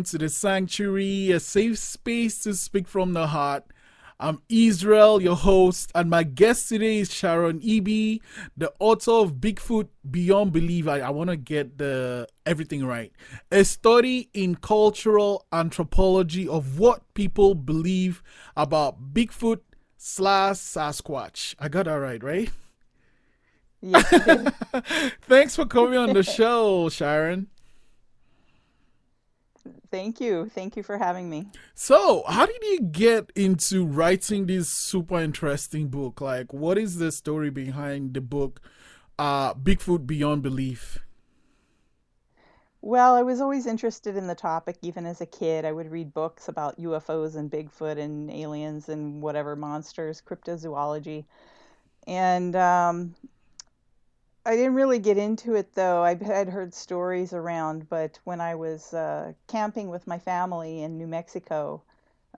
welcome to the sanctuary, a safe space to speak from the heart. I'm Israel, your host, and my guest today is Sharon Eby, the author of Bigfoot Beyond Belief. I, I want to get the everything right. A study in cultural anthropology of what people believe about Bigfoot slash Sasquatch. I got that right, right? Yeah. Thanks for coming on the show, Sharon. Thank you. Thank you for having me. So, how did you get into writing this super interesting book? Like, what is the story behind the book, uh, Bigfoot Beyond Belief? Well, I was always interested in the topic, even as a kid. I would read books about UFOs and Bigfoot and aliens and whatever monsters, cryptozoology. And um, I didn't really get into it though. I had heard stories around, but when I was uh, camping with my family in New Mexico,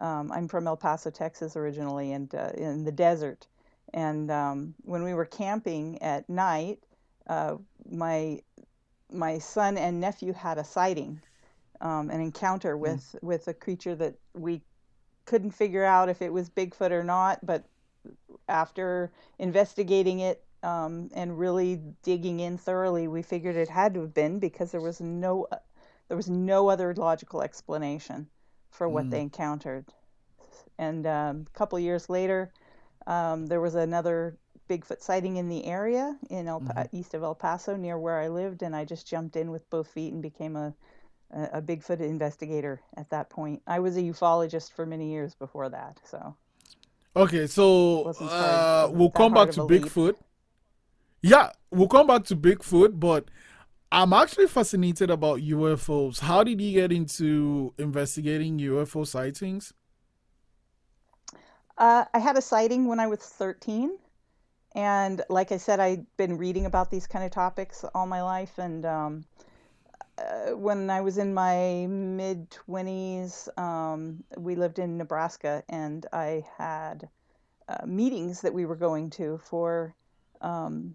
um, I'm from El Paso, Texas originally, and uh, in the desert. And um, when we were camping at night, uh, my my son and nephew had a sighting, um, an encounter with mm. with a creature that we couldn't figure out if it was Bigfoot or not. But after investigating it um, and really digging in thoroughly, we figured it had to have been because there was no there was no other logical explanation for what mm. they encountered. And um, a couple years later, um, there was another Bigfoot sighting in the area in El pa- mm-hmm. east of El Paso, near where I lived, and I just jumped in with both feet and became a a, a Bigfoot investigator at that point. I was a ufologist for many years before that, so. Okay, so uh, we'll come back to Bigfoot. Leap. Yeah, we'll come back to Bigfoot, but I'm actually fascinated about UFOs. How did you get into investigating UFO sightings? Uh, I had a sighting when I was 13. And like I said, I'd been reading about these kind of topics all my life. And um, uh, when I was in my mid 20s, um, we lived in Nebraska, and I had uh, meetings that we were going to for um,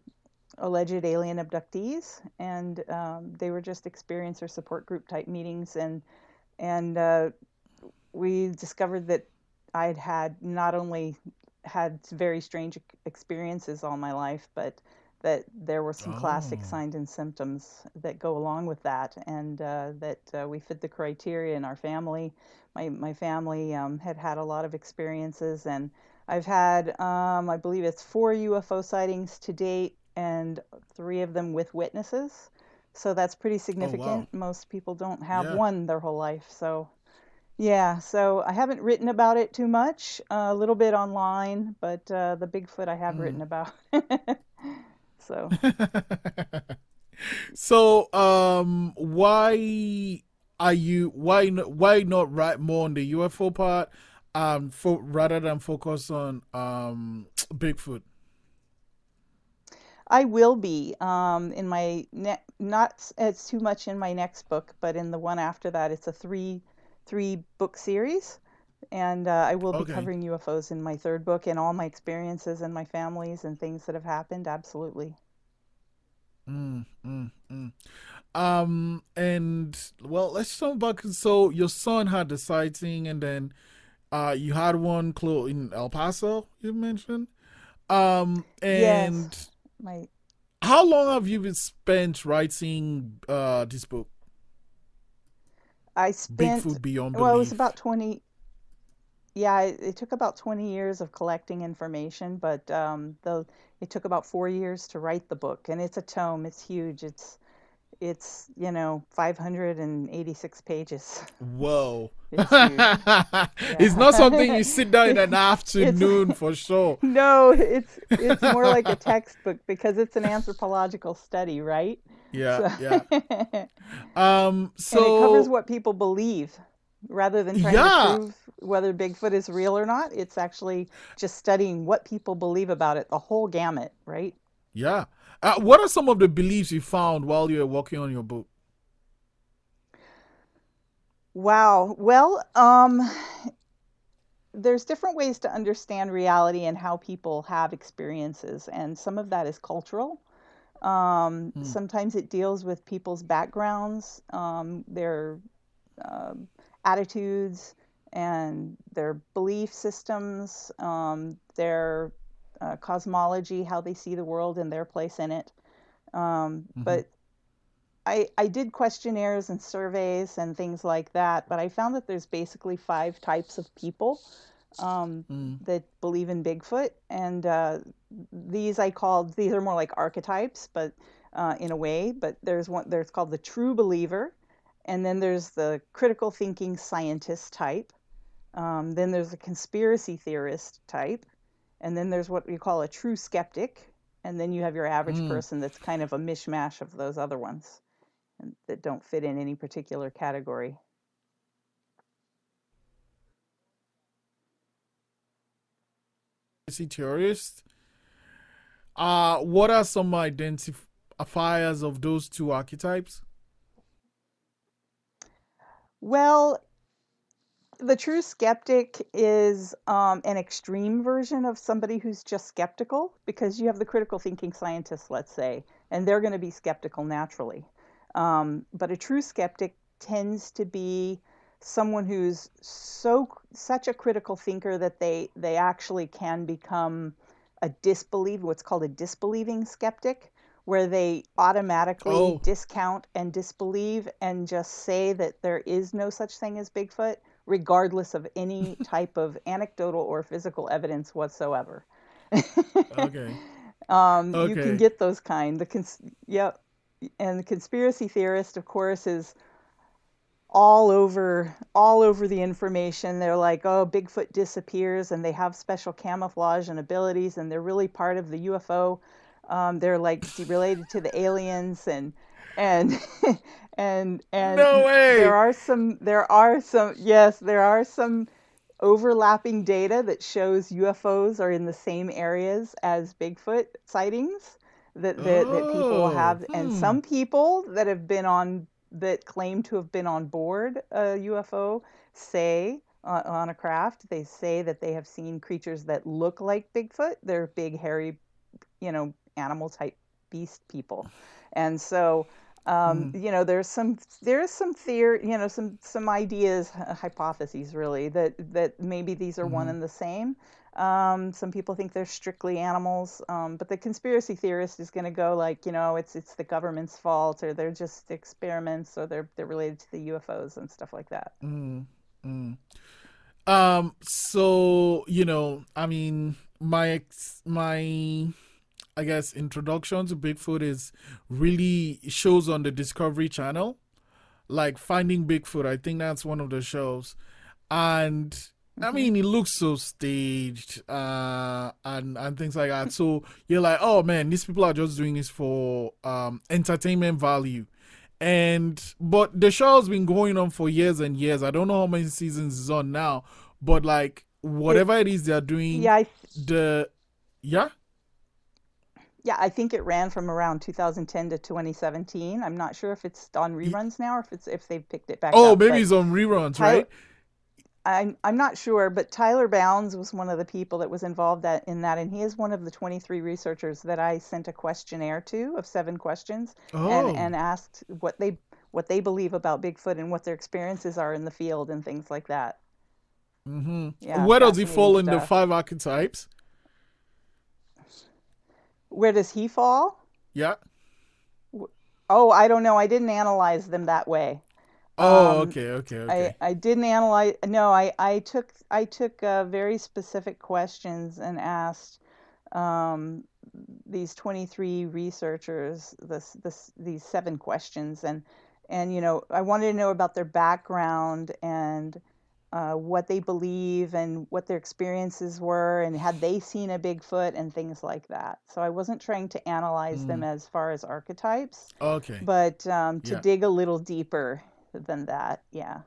alleged alien abductees, and um, they were just experiencer support group type meetings, and and uh, we discovered that I had had not only had very strange experiences all my life, but that there were some oh. classic signs and symptoms that go along with that, and uh, that uh, we fit the criteria in our family. My my family um, had had a lot of experiences, and I've had, um, I believe it's four UFO sightings to date and three of them with witnesses. So that's pretty significant. Oh, wow. Most people don't have yeah. one their whole life. So, yeah, so I haven't written about it too much, uh, a little bit online, but uh, the Bigfoot I have mm. written about. so. so, um, why are you why why not write more on the UFO part, um, for rather than focus on um Bigfoot? I will be um, in my ne- not as too much in my next book, but in the one after that, it's a three three book series, and uh, I will be okay. covering UFOs in my third book and all my experiences and my families and things that have happened. Absolutely. Mm, mm, mm. Um, and well, let's talk about so your son had the sighting, and then uh, you had one close in El Paso. You mentioned. Um, and. Yes my how long have you been spent writing uh, this book? I spent Bigfoot Beyond Belief. Well, it was about twenty. Yeah, it, it, took about twenty years of collecting information, but um, the it took about four years to write the book, and it's a tome. It's huge. It's it's you know 586 pages. Whoa. It's, yeah. it's, not something you sit down in an afternoon for sure. No it's it's more like a textbook because it's an anthropological study right? Yeah so. yeah. Um so and it covers what people believe. Rather than trying yeah. to prove whether bigfoot is real or not it's actually just studying what people believe about it the whole gamut right? Yeah uh, what are some of the beliefs you found while you were working on your book? Wow. Well, um, there's different ways to understand reality and how people have experiences, and some of that is cultural. Um, hmm. Sometimes it deals with people's backgrounds, um, their uh, attitudes and their belief systems, um, their uh, cosmology, how they see the world and their place in it. Um, mm-hmm. But I, I did questionnaires and surveys and things like that, but I found that there's basically five types of people um, mm. that believe in Bigfoot. And uh, these I called, these are more like archetypes, but uh, in a way, but there's one, there's called the true believer. And then there's the critical thinking scientist type. Um, then there's a conspiracy theorist type. And then there's what we call a true skeptic. And then you have your average mm. person that's kind of a mishmash of those other ones and that don't fit in any particular category. Theorist. Uh, what are some identifiers of those two archetypes? Well, the true skeptic is um, an extreme version of somebody who's just skeptical because you have the critical thinking scientists, let's say, and they're going to be skeptical naturally. Um, but a true skeptic tends to be someone who's so such a critical thinker that they they actually can become a disbelieve what's called a disbelieving skeptic where they automatically oh. discount and disbelieve and just say that there is no such thing as Bigfoot regardless of any type of anecdotal or physical evidence whatsoever. okay. Um, okay. You can get those kind. The cons- yep. And the conspiracy theorist, of course, is all over all over the information. They're like, oh, Bigfoot disappears, and they have special camouflage and abilities, and they're really part of the UFO. Um, they're like related to the aliens, and and and and no way. there are some there are some yes there are some overlapping data that shows UFOs are in the same areas as Bigfoot sightings that that, oh, that people have, hmm. and some people that have been on that claim to have been on board a UFO say uh, on a craft, they say that they have seen creatures that look like Bigfoot. They're big, hairy, you know, animal type beast people. And so, um, mm. you know, there's some there's some theory, you know, some some ideas, hypotheses, really that that maybe these are mm-hmm. one and the same. Um, some people think they're strictly animals, um, but the conspiracy theorist is going to go like, you know, it's it's the government's fault, or they're just experiments, or they're they're related to the UFOs and stuff like that. Mm, mm. Um. So you know, I mean, my ex, my, I guess introduction to Bigfoot is really shows on the Discovery Channel, like Finding Bigfoot. I think that's one of the shows, and I mean, it looks so staged uh, and and things like that. So you're like, oh man, these people are just doing this for um, entertainment value. And but the show's been going on for years and years. I don't know how many seasons is on now, but like whatever it, it is they're doing, yeah, the yeah. Yeah, I think it ran from around 2010 to 2017. I'm not sure if it's on reruns now or if it's if they've picked it back. Oh, up, maybe it's on reruns, right? I'm I'm not sure, but Tyler Bounds was one of the people that was involved that in that, and he is one of the 23 researchers that I sent a questionnaire to of seven questions oh. and, and asked what they what they believe about Bigfoot and what their experiences are in the field and things like that. Mm-hmm. Yeah, Where does he fall in the five archetypes? Where does he fall? Yeah. Oh, I don't know. I didn't analyze them that way. Oh, um, okay, okay, okay. I, I didn't analyze. No, I, I took I took uh, very specific questions and asked um, these 23 researchers this this these seven questions and and you know I wanted to know about their background and uh, what they believe and what their experiences were and had they seen a Bigfoot and things like that. So I wasn't trying to analyze mm. them as far as archetypes. Okay. But um, to yeah. dig a little deeper than that. Yeah.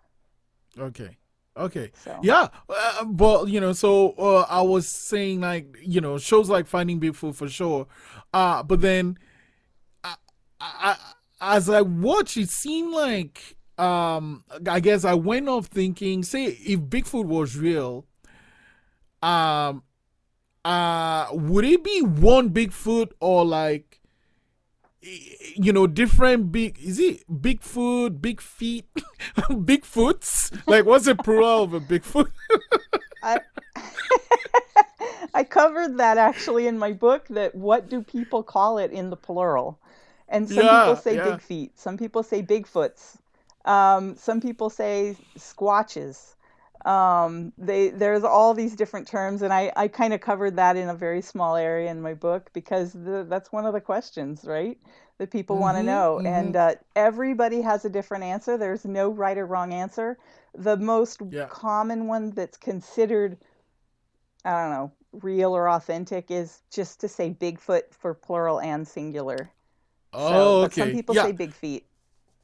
Okay. Okay. So. Yeah, uh, but you know, so uh, I was saying like you know shows like Finding Bigfoot for sure, uh, but then I, I, as I watched, it seemed like um, I guess I went off thinking, say if Bigfoot was real, um, uh, would it be one Bigfoot or like you know, different big. Is it Bigfoot, big feet, Bigfoots? Like, what's the plural of a Bigfoot? I I covered that actually in my book. That what do people call it in the plural? And some Yeah, people say yeah. big feet. Some people say Bigfoots. Um, some people say squatches. Um, they there's all these different terms, and I I kind of covered that in a very small area in my book because the, that's one of the questions, right? That people want to Mm-hmm, know, and uh, everybody has a different answer. There's no right or wrong answer. The most Yeah. common one that's considered I don't know, real or authentic is just to say Bigfoot for plural and singular. So, Oh, but some people Yeah. say big feet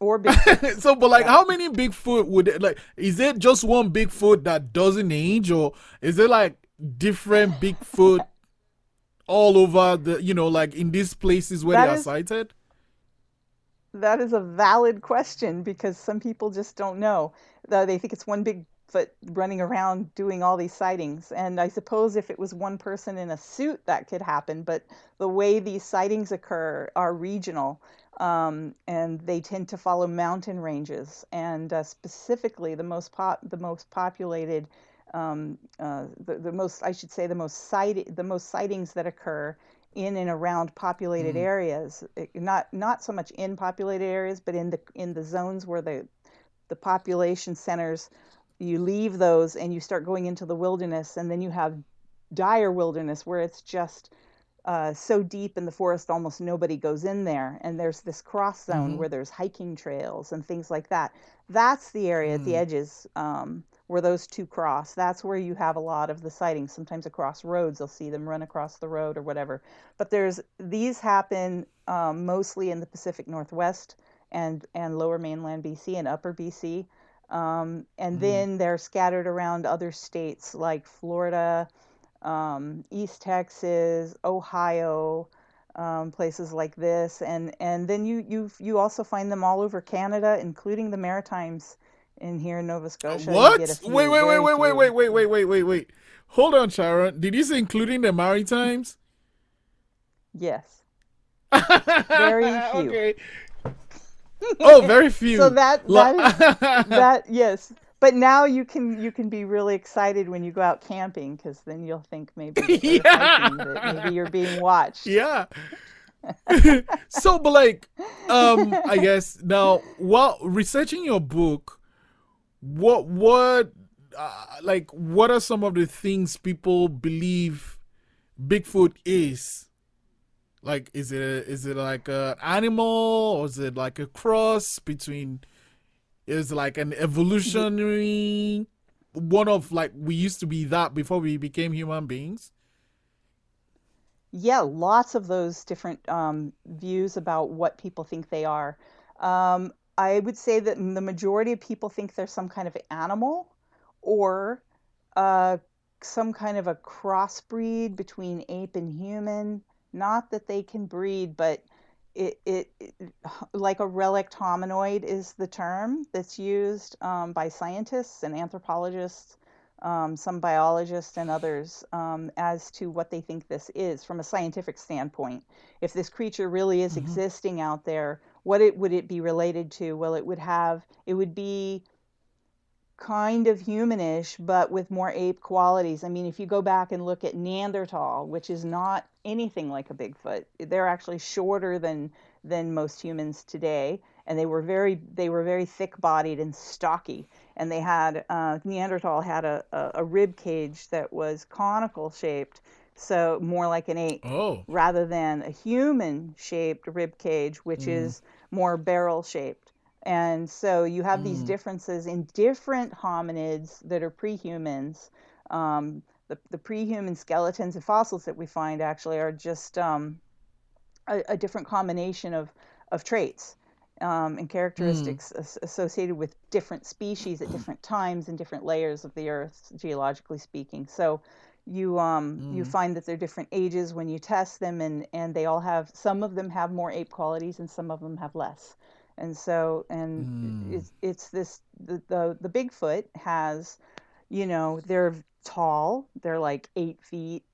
or Bigfoot. so, but like, Yeah. how many Bigfoot would it, like? Is it just one Bigfoot that doesn't age, or is it like different Bigfoot all over the, you know, like in these places where That they are is- sighted? that is a valid question because some people just don't know. They think it's one big foot running around doing all these sightings. And I suppose if it was one person in a suit, that could happen. But the way these sightings occur are regional. Um, and they tend to follow mountain ranges, and uh, specifically the most pop, the most populated, um, uh, the, the most, I should say, the most sight, the most sightings that occur in and around populated areas. Not not so much in populated areas, but in the in the zones where the the population centers. You leave those and you start going into the wilderness, and then you have dire wilderness where it's just uh, so deep in the forest almost nobody goes in there. And there's this cross zone where there's hiking trails and things like that. That's the area at the edges um, where those two cross. That's where you have a lot of the sightings. Sometimes across roads you'll see them run across the road or whatever. But there's these happen um, mostly in the pacific northwest and and lower mainland bc and upper bc um, and then they're scattered around other states like florida um, East Texas, Ohio, um, places like this, and and then you you you also find them all over Canada, including the Maritimes in here in Nova Scotia. What? get a few, Wait, wait, wait, wait, wait, wait, wait, wait, wait, wait, wait. Hold on, Sharon. Did you say including the Maritimes? Yes. Very few. okay. Oh, very few. So that that is, that yes. But now you can you can be really excited when you go out camping because then you'll think maybe Yeah. maybe you're being watched. yeah. so, but like, um, I guess now while researching your book, what what uh, like what are some of the things people believe Bigfoot is? Like, is it a, is it like an animal or is it like a cross between? Is like an evolutionary one of like we used to be that before we became human beings? Yeah, lots of those different um, views about what people think they are. Um, I would say that the majority of people think they're some kind of animal or uh, some kind of a crossbreed between ape and human. Not that they can breed, but it, it, it like a relict hominoid is the term that's used um, by scientists and anthropologists um, some biologists and others um, as to what they think this is from a scientific standpoint. If this creature really is existing out there, what it would it be related to? Well, it would have it would be kind of humanish, but with more ape qualities. I mean, if you go back and look at Neanderthal, which is not anything like a Bigfoot, they're actually shorter than than most humans today, and they were very they were very thick bodied and stocky. And they had uh, Neanderthal had a, a, a rib cage that was conical shaped, so more like an ape Oh, rather than a human shaped rib cage, which is more barrel shaped. And so you have these differences in different hominids that are pre-humans. Um, the, the pre-human skeletons and fossils that we find actually are just um, a, a different combination of, of traits um, and characteristics as- associated with different species at different times and different layers of the earth, geologically speaking. So you um, you find that they're different ages when you test them, and and they all have some of them have more ape qualities, and some of them have less. And so and it's it's this the, the the Bigfoot has, you know, they're tall, they're like eight feet,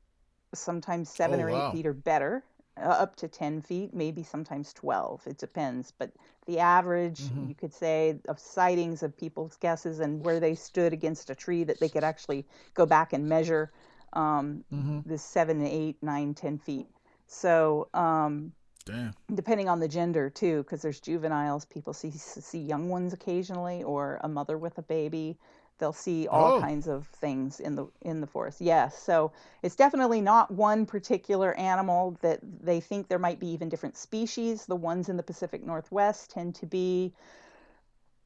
sometimes seven Oh, or eight wow. feet or better. uh, up to 10 feet, maybe sometimes 12. It depends. But the average, Mm-hmm. you could say, of sightings of people's guesses and where they stood against a tree that they could actually go back and measure um, Mm-hmm. the seven, eight, nine, 10 feet. So, um, Damn. depending on the gender too, because there's juveniles, people see see young ones occasionally, or a mother with a baby. They'll see all Oh. kinds of things in the in the forest. Yes, so it's definitely not one particular animal that they think there might be even different species. The ones in the Pacific Northwest tend to be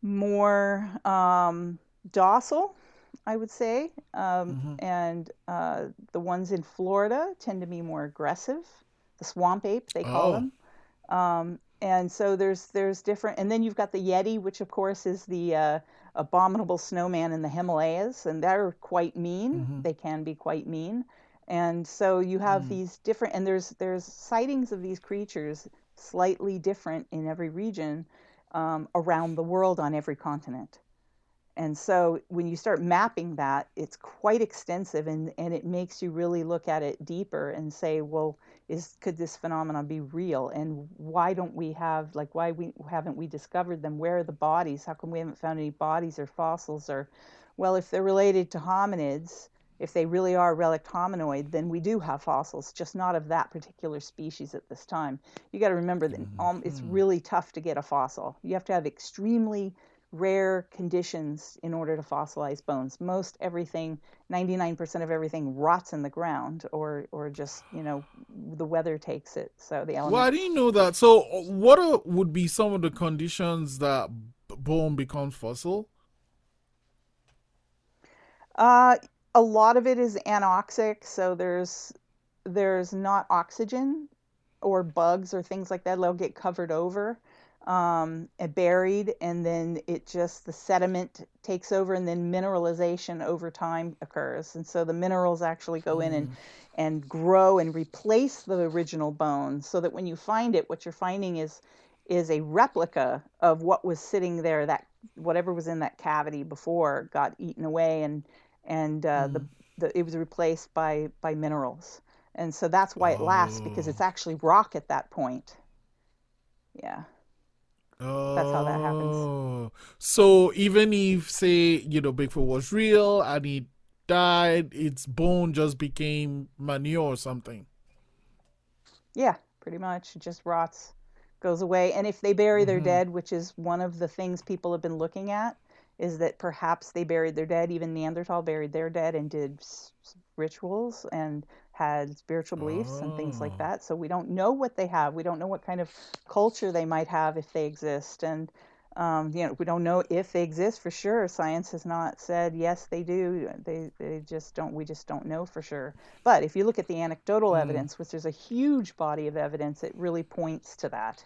more um, docile, I would say, um, and uh, the ones in Florida tend to be more aggressive. The swamp ape, they call Oh. them. Um, and so there's there's different, and then you've got the Yeti, which of course is the uh, abominable snowman in the Himalayas, and they're quite mean. They can be quite mean, and so you have these different, and there's there's sightings of these creatures slightly different in every region um, around the world on every continent. And so when you start mapping that, it's quite extensive and, and it makes you really look at it deeper and say, well, is could this phenomenon be real? And why don't we have like why we haven't we discovered them? Where are the bodies? How come we haven't found any bodies or fossils or well, if they're related to hominids, if they really are relict hominoid, then we do have fossils, just not of that particular species at this time. You got to remember that um, it's really tough to get a fossil. You have to have extremely rare conditions in order to fossilize bones. Most everything, 99% of everything rots in the ground or or just, you know, the weather takes it. So the elements Well, I didn't know that. So, uh, what are, would be some of the conditions that bone becomes fossil? Uh, a lot of it is anoxic, so there's there's not oxygen or bugs or things like that. They'll get covered over um, and buried, and then it just the sediment takes over, and then mineralization over time occurs, and so the minerals actually go in and and grow and replace the original bone, so that when you find it, what you're finding is is a replica of what was sitting there that whatever was in that cavity before got eaten away and and uh, the, the it was replaced by by minerals. And so that's why it lasts because it's actually rock at that point. Yeah That's how that happens. Oh. So even if say, you know, Bigfoot was real and he died, its bone just became manure or something. yeah pretty much it just rots goes away and if they bury their mm-hmm. dead which is one of the things people have been looking at is that perhaps they buried their dead even neanderthal buried their dead and did s- s- rituals and had spiritual beliefs and things like Oh. that so we don't know what they have we don't know what kind of culture they might have if they exist and um, you know we don't know if they exist for sure science has not said yes they do they, they just don't we just don't know for sure. But if you look at the anecdotal evidence which there's a huge body of evidence it really points to that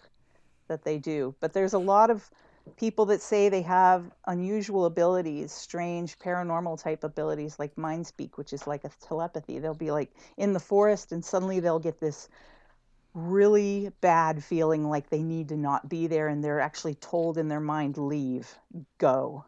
that they do. But there's a lot of people that say they have unusual abilities strange paranormal type abilities like mind speak which is like a telepathy. They'll be like in the forest and suddenly they'll get this really bad feeling like they need to not be there and they're actually told in their mind leave. Go.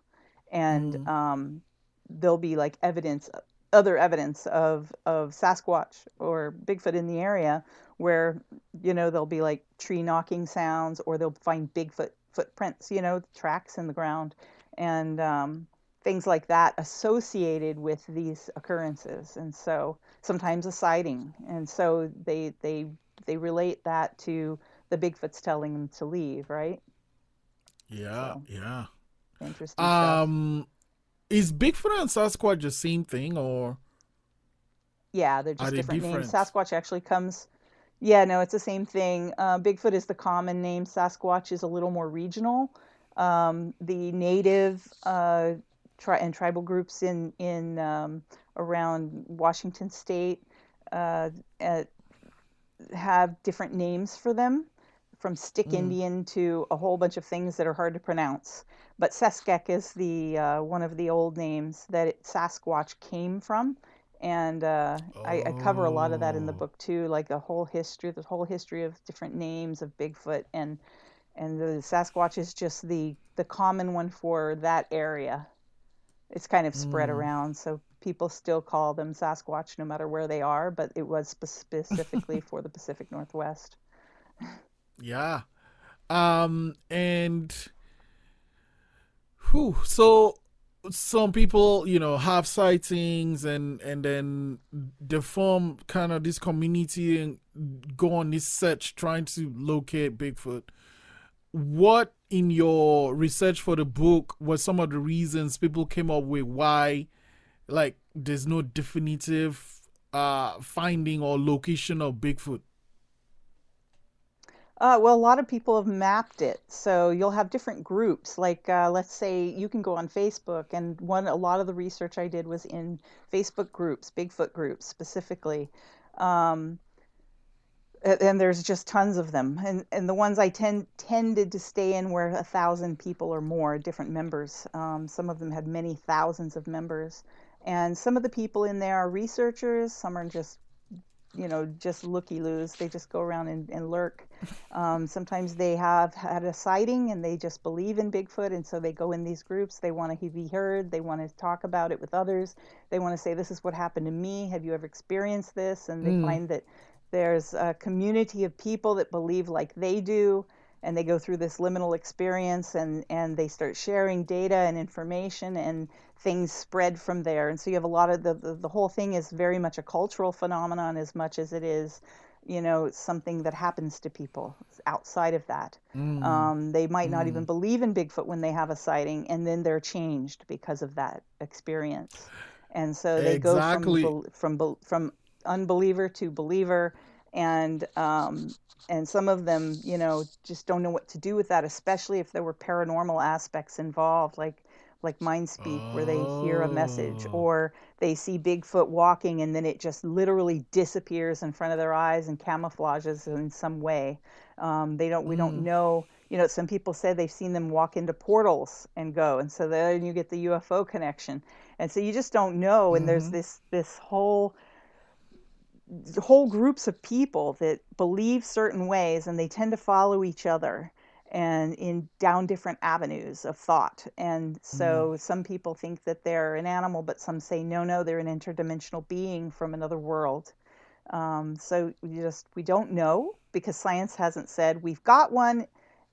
And um, there'll be like evidence other evidence of of sasquatch or bigfoot in the area where you know there'll be like tree knocking sounds or they'll find bigfoot footprints you know tracks in the ground and um, things like that associated with these occurrences and so sometimes a sighting and so they they they relate that to the bigfoot's telling them to leave right Yeah, So. yeah. interesting stuff. Um, is Bigfoot and Sasquatch the same thing or? Yeah, they're just they different names. different? Sasquatch actually comes. Yeah, no, it's the same thing. Uh, Bigfoot is the common name. Sasquatch is a little more regional. Um, the native uh, tri- and tribal groups in in um, around Washington State uh, uh, have different names for them, from stick Indian to a whole bunch of things that are hard to pronounce. But Seskek is the uh, one of the old names that it, Sasquatch came from, and uh, I, I cover a lot of that in the Oh. book too, like the whole history, the whole history of different names of Bigfoot, and and the Sasquatch is just the the common one for that area. It's kind of spread around, so people still call them Sasquatch no matter where they are, but it was specifically for the Pacific Northwest. Yeah. Um and who so some people, you know, have sightings and and then they form kind of this community and go on this search trying to locate Bigfoot. What in your research for the book was some of the reasons people came up with why like there's no definitive uh finding or location of Bigfoot? Uh, well, a lot of people have mapped it. So you'll have different groups. Like, uh, let's say you can go on Facebook, and one a lot of the research I did was in Facebook groups, Bigfoot groups specifically. Um, and there's just tons of them. And and the ones I tend tended to stay in were a thousand people or more, different members. Um, some of them had many thousands of members, and some of the people in there are researchers. Some are just you know, just looky loos. They just go around and, and lurk. Um, sometimes they have had a sighting and they just believe in Bigfoot, and so they go in these groups. They want to be heard. They want to talk about it with others. They want to say, "This is what happened to me. Have you ever experienced this?" And they mm. find that there's a community of people that believe like they do, and they go through this liminal experience, and and they start sharing data and information, and things spread from there. And so you have a lot of the, the, the whole thing is very much a cultural phenomenon as much as it is, you know, something that happens to people outside of that. Mm. Um, they might mm. not even mm. believe in Bigfoot when they have a sighting, and then they're changed because of that experience. And so they exactly. go from from from unbeliever to believer, and um, and some of them, you know, just don't know what to do with that, especially if there were paranormal aspects involved, like like mind speak where they hear a message oh. or they see bigfoot walking and then it just literally disappears in front of their eyes and camouflages in some way um, they don't we mm. don't know you know some people say they've seen them walk into portals and go and so then you get the ufo connection and so you just don't know and mm-hmm. there's this this whole whole groups of people that believe certain ways and they tend to follow each other and in down different avenues of thought. And so mm. some people think that they're an animal, but some say no, no, they're an interdimensional being from another world. Um, so we just we don't know because science hasn't said we've got one,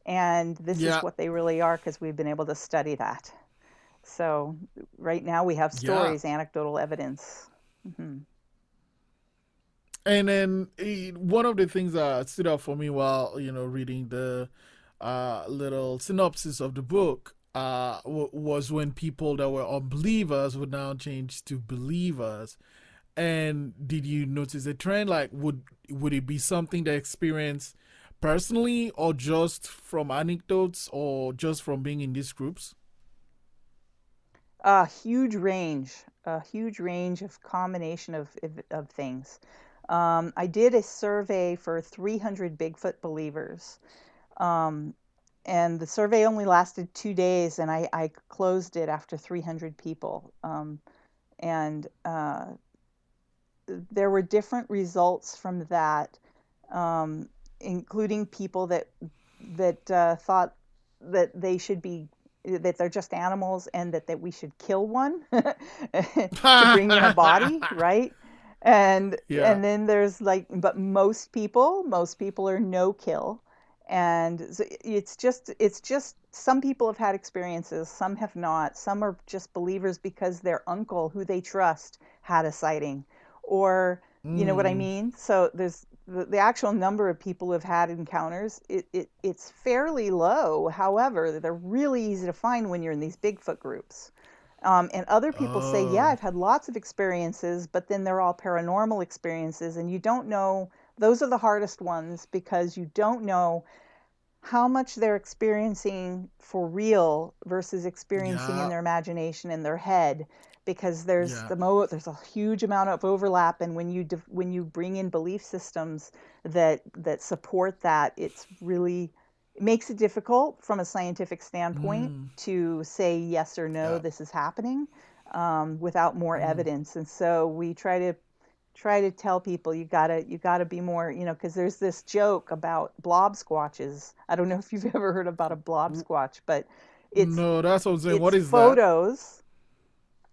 and this yeah. is what they really are because we've been able to study that. So right now we have stories, yeah. anecdotal evidence. Mm-hmm. And then eh, one of the things that stood out for me while you know reading the uh, little synopsis of the book uh, w- was when people that were unbelievers would now change to believers. And did you notice a trend? Like, would would it be something they experienced personally, or just from anecdotes, or just from being in these groups? A huge range, a huge range of combination of of things. Um, I did a survey for 300 Bigfoot believers, um, and the survey only lasted two days, and I, I closed it after 300 people. Um, and uh, there were different results from that, um, including people that that uh, thought that they should be that they're just animals and that, that we should kill one to bring in a body, right? And yeah. and then there's like, but most people, most people are no kill and it's just it's just some people have had experiences some have not some are just believers because their uncle who they trust had a sighting or mm. you know what i mm. mean so there's the, the actual number of people who have had encounters it, it it's fairly low however they're really easy to find when you're in these bigfoot groups um, and other people oh. say yeah oh. i've had lots of experiences but then they're all paranormal experiences and you don't know those are the hardest ones because you don't know how much they're experiencing for real versus experiencing yeah. in their imagination in their head because there's yeah. the mo there's a huge amount of overlap and when you when you bring in belief systems that that support that it's really it makes it difficult from a scientific standpoint mm. to say yes or no yeah. this is happening um, without more mm. evidence and so we try to try to tell people you gotta you gotta be more you know because there's this joke about blob squatches i don't know if you've ever heard about a blob squatch but it's no that's what i'm saying what is photos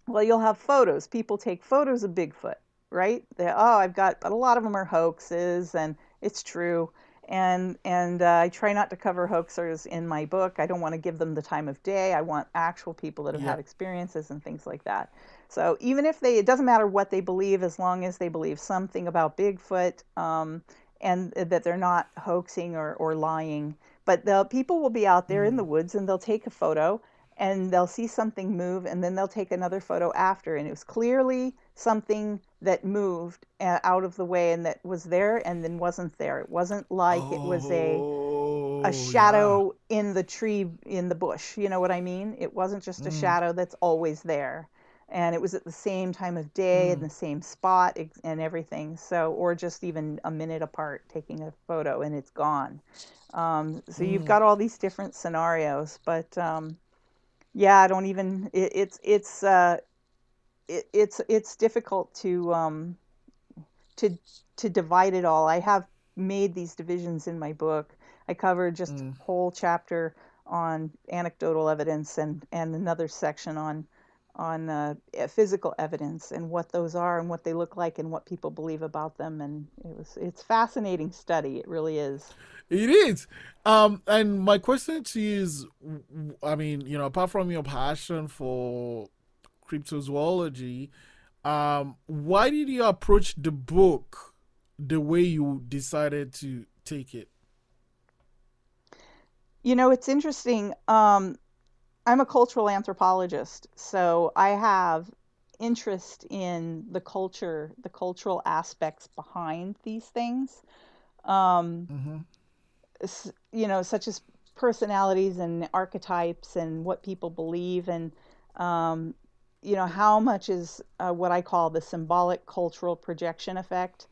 well, you'll have photos. People take photos of Bigfoot, right? They, oh, I've got, but a lot of them are hoaxes, and it's true. And and uh, I try not to cover hoaxers in my book. I don't want to give them the time of day. I want actual people that have Yeah. had experiences and things like that. So even if they, it doesn't matter what they believe, as long as they believe something about Bigfoot, um, and that they're not hoaxing or, or lying. But the people will be out there in the woods and they'll take a photo and they'll see something move and then they'll take another photo after and it was clearly something that moved uh, out of the way and that was there and then wasn't there. It wasn't like it was a Oh, a shadow in the tree in the bush. You know what i mean? It wasn't just a shadow that's always there. And it was at the same time of day in the same spot and everything. So or just even a minute apart taking a photo and it's gone. Um, so you've got all these different scenarios but um, yeah i don't even it, it's it's uh, it, it's it's difficult to um, to to divide it all. I have made these divisions in my book. I covered just a whole chapter on anecdotal evidence and and another section on on uh, physical evidence and what those are and what they look like and what people believe about them. And it was it's fascinating study. It really is. It is. Um, and my question to you is, i mean, you know, apart from your passion for cryptozoology, um, why did you approach the book the way you decided to take it? You know, it's interesting. Um, I'm a cultural anthropologist, so I have interest in the culture, the cultural aspects behind these things. Um, Mm-hmm. you know, such as personalities and archetypes and what people believe, and um, you know, how much is uh, what I call the symbolic cultural projection effect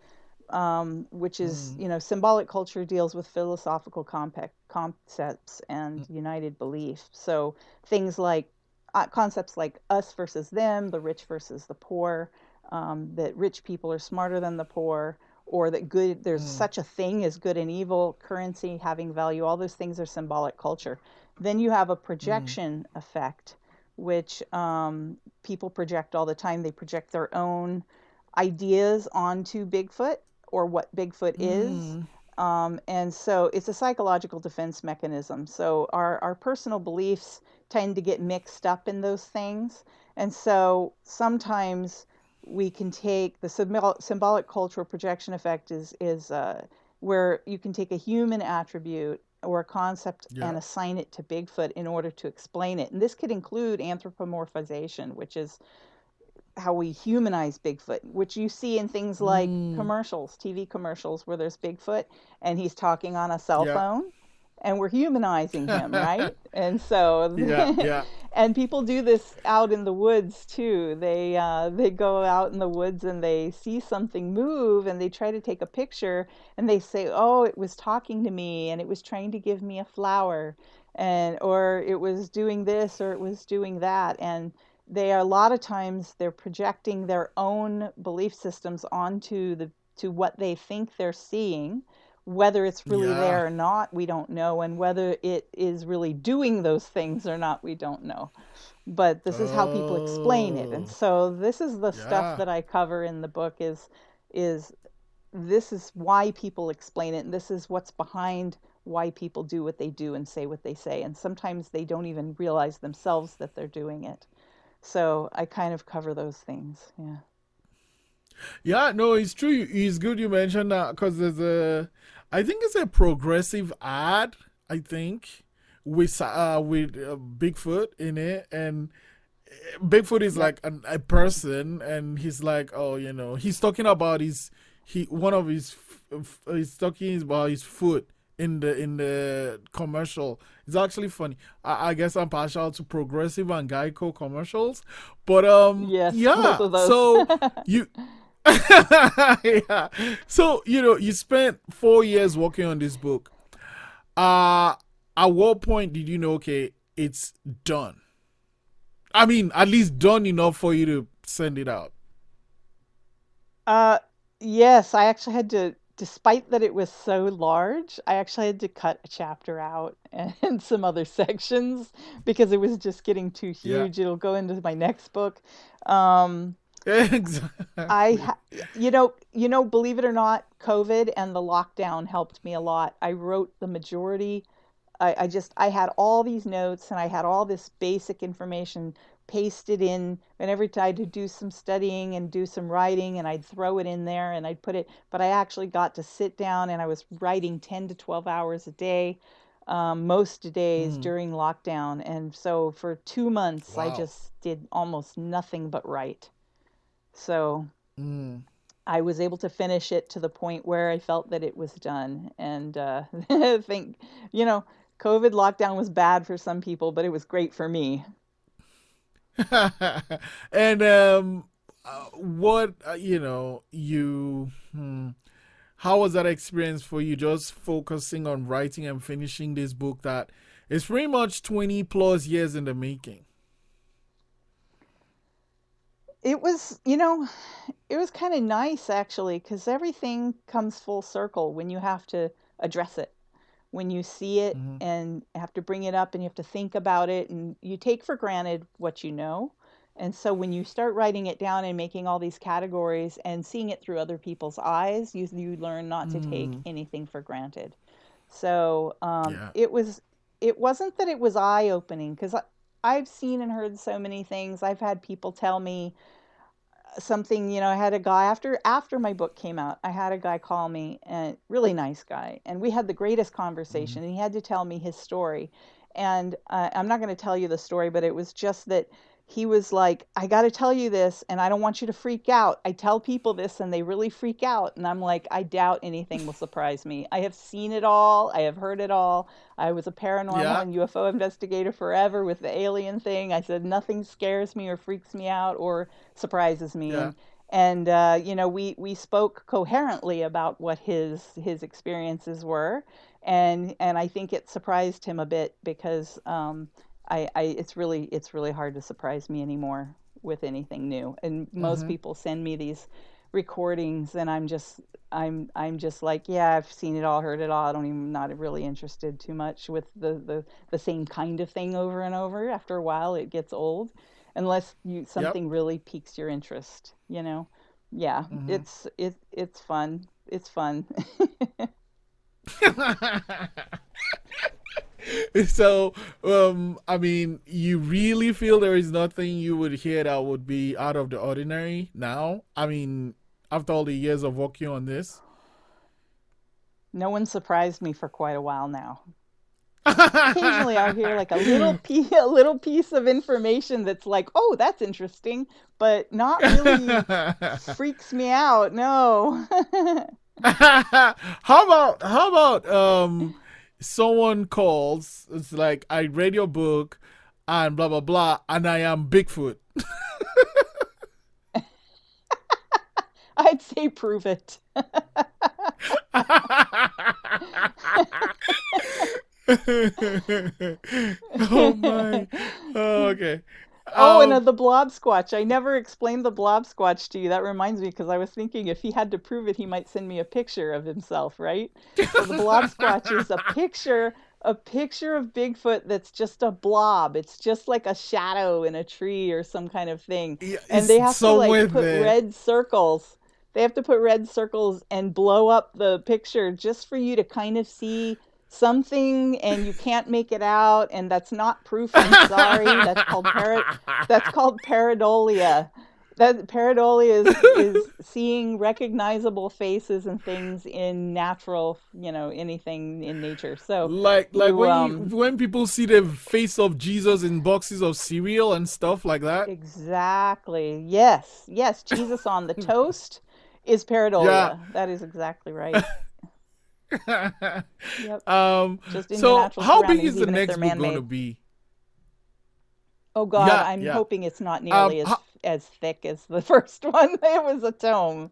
um, which is you know symbolic culture deals with philosophical compact concepts and united belief. So things like uh, concepts like us versus them the rich versus the poor um, that rich people are smarter than the poor or that good there's such a thing as good and evil currency having value all those things are symbolic culture. Then you have a projection effect which um, people project all the time they project their own ideas onto Bigfoot or what Bigfoot is. Um, and so it's a psychological defense mechanism. So our, our personal beliefs tend to get mixed up in those things. And so sometimes we can take the symbol, symbolic cultural projection effect is, is uh, where you can take a human attribute or a concept Yeah. and assign it to Bigfoot in order to explain it. And this could include anthropomorphization, which is how we humanize Bigfoot, which you see in things like mm. commercials, TV commercials where there's Bigfoot and he's talking on a cell Yeah. phone and we're humanizing him, right? And so Yeah, yeah. and people do this out in the woods too. They uh, they go out in the woods and they see something move and they try to take a picture and they say, "Oh, it was talking to me and it was trying to give me a flower." And or it was doing this or it was doing that and they are a lot of times they're projecting their own belief systems onto the to what they think they're seeing whether it's really Yeah. there or not we don't know and whether it is really doing those things or not we don't know but this is how people explain it and Oh. so this is the Yeah. stuff that i cover in the book is is this is why people explain it and this is what's behind why people do what they do and say what they say and sometimes they don't even realize themselves that they're doing it so i kind of cover those things yeah Yeah, no, it's true. It's good you mentioned that because there's a, I think it's a progressive ad. I think with uh with uh, Bigfoot in it, and uh, Bigfoot is like an, a person, and he's like, oh, you know, he's talking about his he one of his he's talking about his foot in the in the commercial. It's actually funny. I, I guess I'm partial to progressive and Geico commercials, but um, Yes, yeah. both of those. So you. yeah. So, you know, you spent four years working on this book. Uh at what point did you know okay, it's done? I mean, at least done enough for you to send it out. Uh, yes, I actually had to despite that it was so large, I actually had to cut a chapter out and some other sections because it was just getting too huge. Yeah. It'll go into my next book. Um, exactly. I, you know, you know, believe it or not, COVID and the lockdown helped me a lot. I wrote the majority. I, I just, I had all these notes and I had all this basic information pasted in whenever I had to do some studying and do some writing and I'd throw it in there and I'd put it but I actually got to sit down and I was writing 10 to 12 hours a day um, most days mm. during lockdown and so for two months wow. I just did almost nothing but write so mm. I was able to finish it to the point where I felt that it was done and uh, think you know COVID lockdown was bad for some people but it was great for me and um, uh, what uh, you know, you. Hmm, how was that experience for you? Just focusing on writing and finishing this book that is pretty much twenty plus years in the making. It was, you know, it was kind of nice actually, because everything comes full circle when you have to address it when you see it mm-hmm. and have to bring it up and you have to think about it and you take for granted what you know. And so when you start writing it down and making all these categories and seeing it through other people's eyes, you you learn not to mm. take anything for granted. So um, yeah. it was it wasn't that it was eye opening because I've seen and heard so many things. I've had people tell me, something you know i had a guy after after my book came out i had a guy call me and really nice guy and we had the greatest conversation mm-hmm. and he had to tell me his story and uh, i'm not going to tell you the story but it was just that he was like, I got to tell you this, and I don't want you to freak out. I tell people this, and they really freak out. And I'm like, I doubt anything will surprise me. I have seen it all, I have heard it all. I was a paranormal yeah. and UFO investigator forever with the alien thing. I said, nothing scares me or freaks me out or surprises me. Yeah. And, and uh, you know, we, we spoke coherently about what his his experiences were, and and I think it surprised him a bit because. Um, I, I it's really it's really hard to surprise me anymore with anything new. And most mm-hmm. people send me these recordings and I'm just I'm I'm just like, yeah, I've seen it all, heard it all. I don't even not really interested too much with the the, the same kind of thing over and over. After a while it gets old. Unless you something yep. really piques your interest, you know. Yeah, mm-hmm. it's it it's fun. It's fun. so um i mean you really feel there is nothing you would hear that would be out of the ordinary now? I mean after all the years of working on this? No one surprised me for quite a while now. Occasionally i'll hear like a little piece a little piece of information that's like oh that's interesting but not really freaks me out no. How about how about um someone calls, it's like I read your book and blah blah blah, and I am Bigfoot. I'd say prove it. oh my. Oh, okay. Oh, um, and uh, the blob squatch. I never explained the blob squatch to you. That reminds me because I was thinking if he had to prove it, he might send me a picture of himself, right? So the blob squatch is a picture, a picture of Bigfoot that's just a blob. It's just like a shadow in a tree or some kind of thing. Yeah, and they have so to like put it. red circles. They have to put red circles and blow up the picture just for you to kind of see something and you can't make it out and that's not proof i'm sorry. That's called para- that's called pareidolia. That pareidolia is, is seeing recognizable faces and things in natural you know anything in nature. So like like you, when um, you, when people see the face of jesus in boxes of cereal and stuff like that? Exactly. Yes yes jesus on the toast is pareidolia. Yeah. that is exactly right yep. Um, so how big is the next book going to be? Oh God, yeah, I'm yeah. hoping it's not nearly um, as as thick as the first one. It was a tome.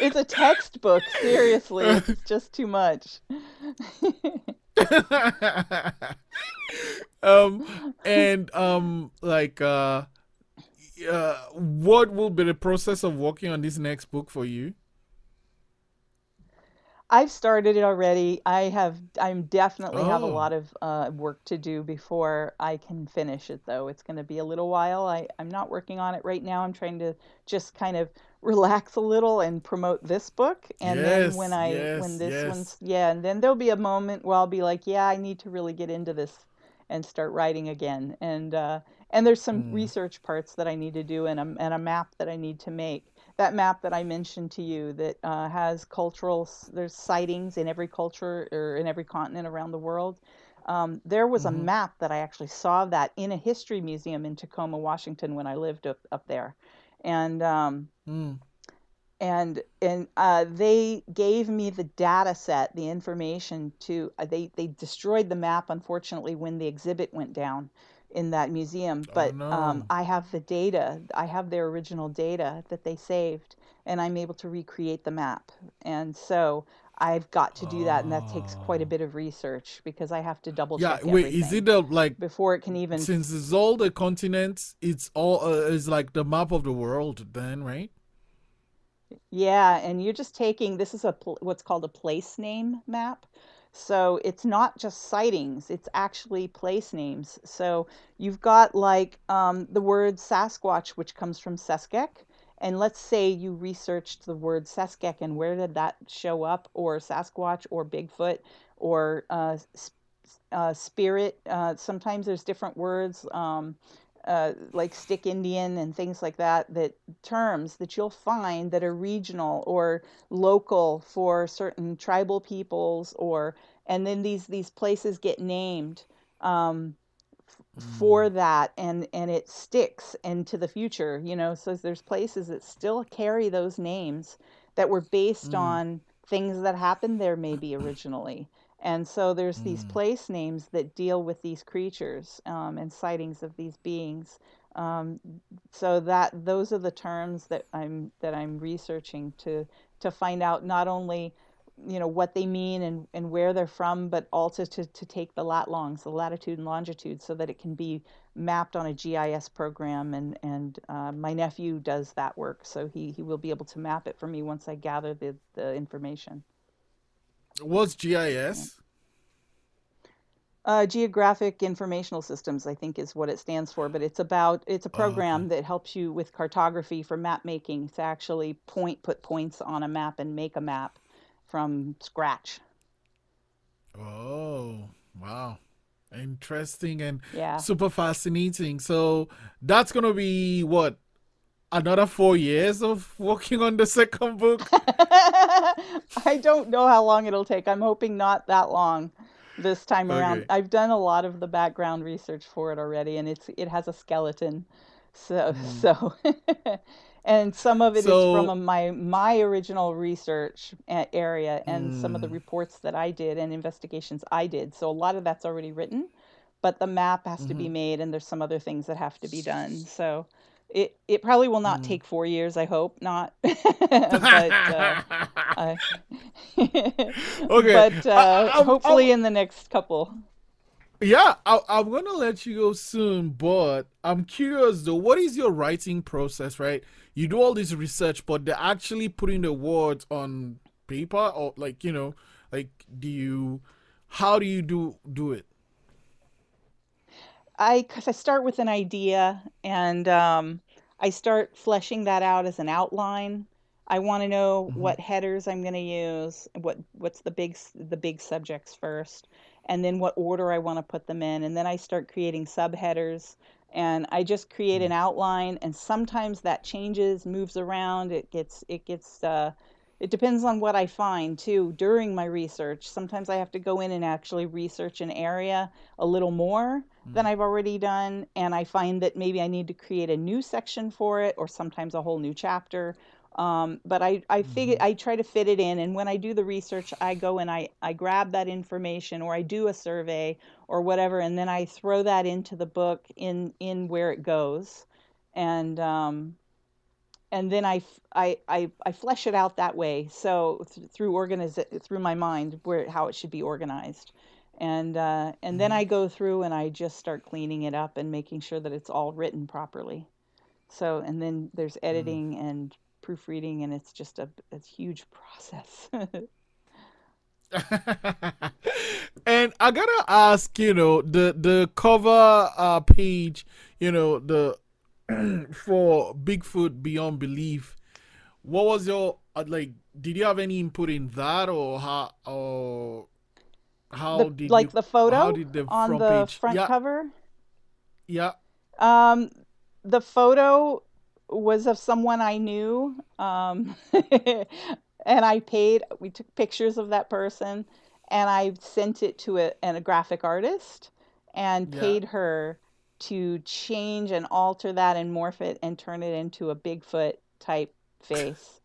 it's a textbook. Seriously, it's just too much. um, and um, like uh, uh, what will be the process of working on this next book for you? I've started it already. I have. I'm definitely have a Oh, lot of uh, work to do before I can finish it, though. It's going to be a little while. I, I'm not working on it right now. I'm trying to just kind of relax a little and promote this book, and then when yes, when yes, this yes. one's yeah, and then there'll be a moment where I'll be like, yeah, I need to really get into this and start writing again. And uh, and there's some Mm, research parts that I need to do and a and a map that I need to make that map that I mentioned to you that uh, has cultural, there's sightings in every culture or in every continent around the world. Um, there was a mhm, map that I actually saw that in a history museum in Tacoma, Washington, when I lived up, up there, and um, mm, and and uh, they gave me the data set, the information to uh, they they destroyed the map unfortunately when the exhibit went down in that museum, Oh but um. I have the data, I have their original data that they saved, and I'm able to recreate the map. And so I've got to do that, and that takes quite a Oh. bit of research because I have to double check. Yeah, wait, is it a, like before it can even since it's all the continents, it's all uh, is like the map of the world then, right? Yeah, and you're just taking this is a pl- what's called a place name map. So it's not just sightings, it's actually place names. So you've got like um, the word Sasquatch, which comes from Seskek. And let's say you researched the word Seskek and where did that show up, or Sasquatch, or Bigfoot, or uh, uh, spirit. Uh, sometimes there's different words um, uh, like stick Indian and things like that, that terms that you'll find that are regional or local for certain tribal peoples or and then these these places get named um, for Mm, that and and it sticks into the future you know so there's places that still carry those names that were based mm, on things that happened there maybe originally and so there's these mm, place names that deal with these creatures um, and sightings of these beings um, so that those are the terms that i'm that i'm researching to to find out not only you know what they mean and, and where they're from, but also to, to take the lat longs, the latitude and longitude, so that it can be mapped on a GIS program. And and uh, my nephew does that work, so he he will be able to map it for me once I gather the the information. What's GIS? Uh, Geographic Informational Systems, I think, is what it stands for, but it's about it's a Oh, okay. program that helps you with cartography for map making to actually point put points on a map and make a map from scratch. Oh, wow. Interesting and Yeah. super fascinating. So that's gonna be what another four years of working on the second book. I don't know how long it'll take. I'm hoping not that long this time around. I've done a lot of the background research for it already, and it's it has a skeleton. So Mm. so and some of it is from a, my my original research area and some of the mm, reports that I did and investigations I did. So a lot of that's already written, but the map has to be mhm, made and there's some other things that have to be done. So it it probably will not mm. take 4 years, I hope not. But uh I Okay, but uh I, I, hopefully in the next couple. yeah, I, I'm gonna let you go soon, but I'm curious though, what is your writing process, right? You do all this research, but they're actually putting the words on paper, or like, you know, like, do you, how do you do do it? I cuz I start with an idea and um I start fleshing that out as an outline. I want to know hmm what headers I'm going to use, what what's the big the big subjects first, and then what order I want to put them in, and then I start creating subheaders and I just create an outline and sometimes that changes, moves around, it gets it gets uh it depends on what I find too during my research. Sometimes I have to go in and actually research an area a little more than I've already done, and I find that maybe I need to create a new section for it, or sometimes a whole new chapter. Um, but I, I figure hmm I try to fit it in, and when I do the research, I go and I, I grab that information, or I do a survey, or whatever, and then I throw that into the book in in where it goes, and um, and then I, I, I, I flesh it out that way. So th- through organize through my mind where how it should be organized, and uh, and then hmm I go through and I just start cleaning it up and making sure that it's all written properly. So and then there's editing mm. and proofreading, and it's just a, a huge process. and I gotta ask, you know, the the cover uh, page, you know, the for Bigfoot Beyond Belief. What was your uh, like? Did you have any input in that, or how, or how the, did like you, the photo how did the on the page, front yeah, cover? Yeah. Um, the photo was of someone I knew. Um, and I paid, we took pictures of that person and I sent it to a, a graphic artist and yeah. paid her to change and alter that and morph it and turn it into a Bigfoot type face.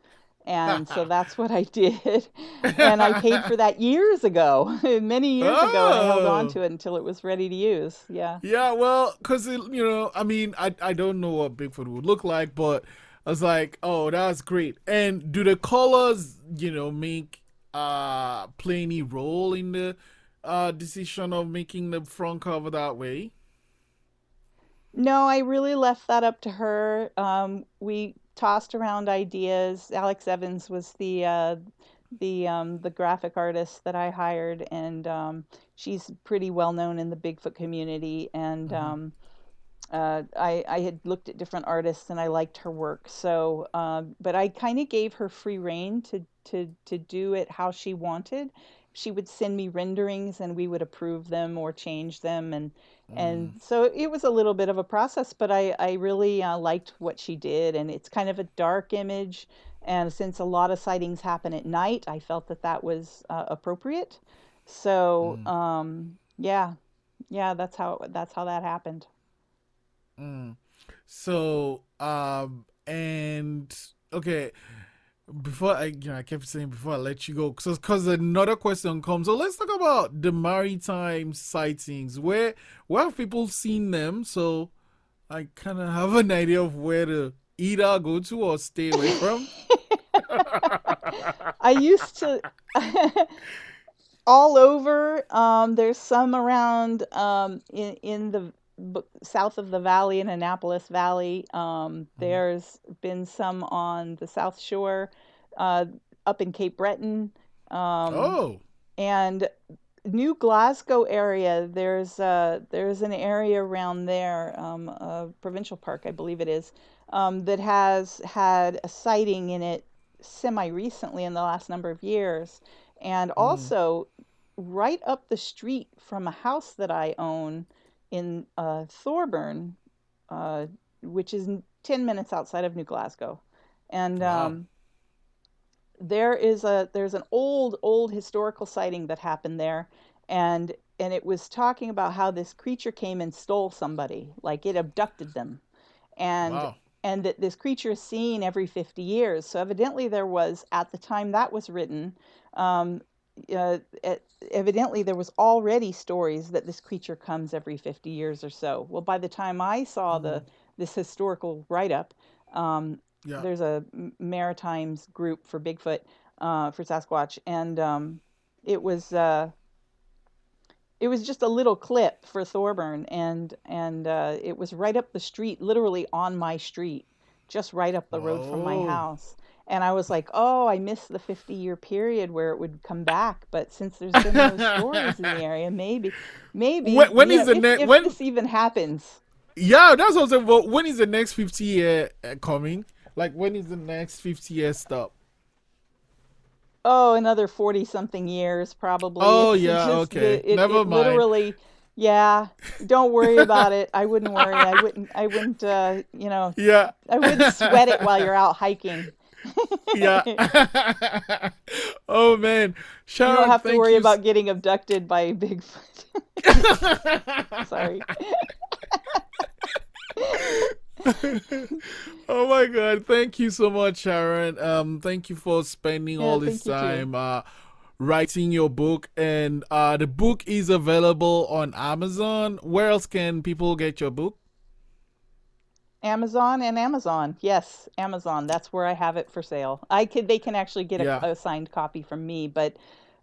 And so that's what I did. and I paid for that years ago, many years oh. ago. I held on oh. to it until it was ready to use. Yeah. Yeah, well, because, you know, I mean, I, I don't know what Bigfoot would look like, but I was like, oh, that's great. And do the colors, you know, make uh play any role in the uh decision of making the front cover that way? No, I really left that up to her. Um, we tossed around ideas. Alex Evans was the uh, the um, the graphic artist that I hired, and um, she's pretty well known in the Bigfoot community. And mm-hmm. um, uh, I, I had looked at different artists and I liked her work. So, uh, but I kind of gave her free rein to, to, to do it how she wanted. She would send me renderings and we would approve them or change them. And, mm. and so it was a little bit of a process, but I, I really uh, liked what she did. And it's kind of a dark image. And since a lot of sightings happen at night, I felt that that was uh, appropriate. So, mm. um, yeah, yeah, that's how, that's how that happened. Mm. So, um, and okay, before I, you know, I kept saying before I let you go, because because another question comes. So let's talk about the maritime sightings. Where where have people seen them? So I kind of have an idea of where to either go to or stay away from. I used to. all over. Um, there's some around um, in in the south of the valley in Annapolis Valley. Um, mm-hmm. There's been some on the South Shore, uh, up in Cape Breton. Um, oh. And New Glasgow area. There's uh, there's an area around there, um, a provincial park, I believe it is, um, that has had a sighting in it semi recently in the last number of years, and mm. also right up the street from a house that I own in uh, Thorburn, uh, which is 10 minutes outside of New Glasgow. And wow. um, there is a there's an old old historical sighting that happened there and and it was talking about how this creature came and stole somebody like it abducted them and wow. and that this creature is seen every 50 years so evidently there was at the time that was written um, uh, evidently there was already stories that this creature comes every 50 years or so. Well, by the time I saw mm-hmm. the this historical write up, um, yeah. there's a Maritimes group for Bigfoot uh, for Sasquatch, and um, it was uh, it was just a little clip for Thorburn, and and uh, it was right up the street, literally on my street, just right up the road from my house and I was like, oh, I missed the 50 year period where it would come back. But since there's been no stories in the area, maybe, maybe when, when is know, the next? When this even happens? Yeah, that's what I'm saying. But when is the next 50 year uh, coming? Like when is the next 50 year stop? Oh, another 40 something years probably. Oh it's, yeah, it's okay. it, Never it mind. Literally. Yeah, don't worry about it. I wouldn't worry. I wouldn't. I wouldn't. Uh, you know. Yeah. I wouldn't sweat it while you're out hiking yeah. oh man, Sharon, you don't have to worry you... about getting abducted by Bigfoot. Sorry. oh my god! Thank you so much, Sharon. Um, thank you for spending yeah, all this time uh, writing your book, and uh, the book is available on Amazon. Where else can people get your book? Amazon and Amazon. Yes, Amazon. That's where I have it for sale. I could they can actually get a, yeah. a signed copy from me, but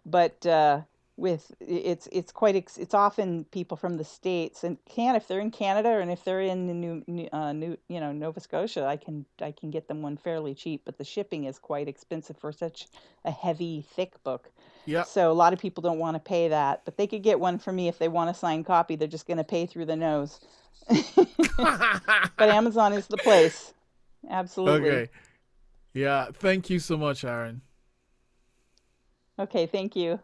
but uh, with it's it's quite ex, it's often people from the states and can if they're in Canada and if they're in New uh, New you know Nova Scotia I can I can get them one fairly cheap but the shipping is quite expensive for such a heavy thick book. Yeah. So a lot of people don't want to pay that, but they could get one for me if they want a signed copy. They're just going to pay through the nose. but Amazon is the place. Absolutely. Okay. Yeah. Thank you so much, Aaron. Okay. Thank you.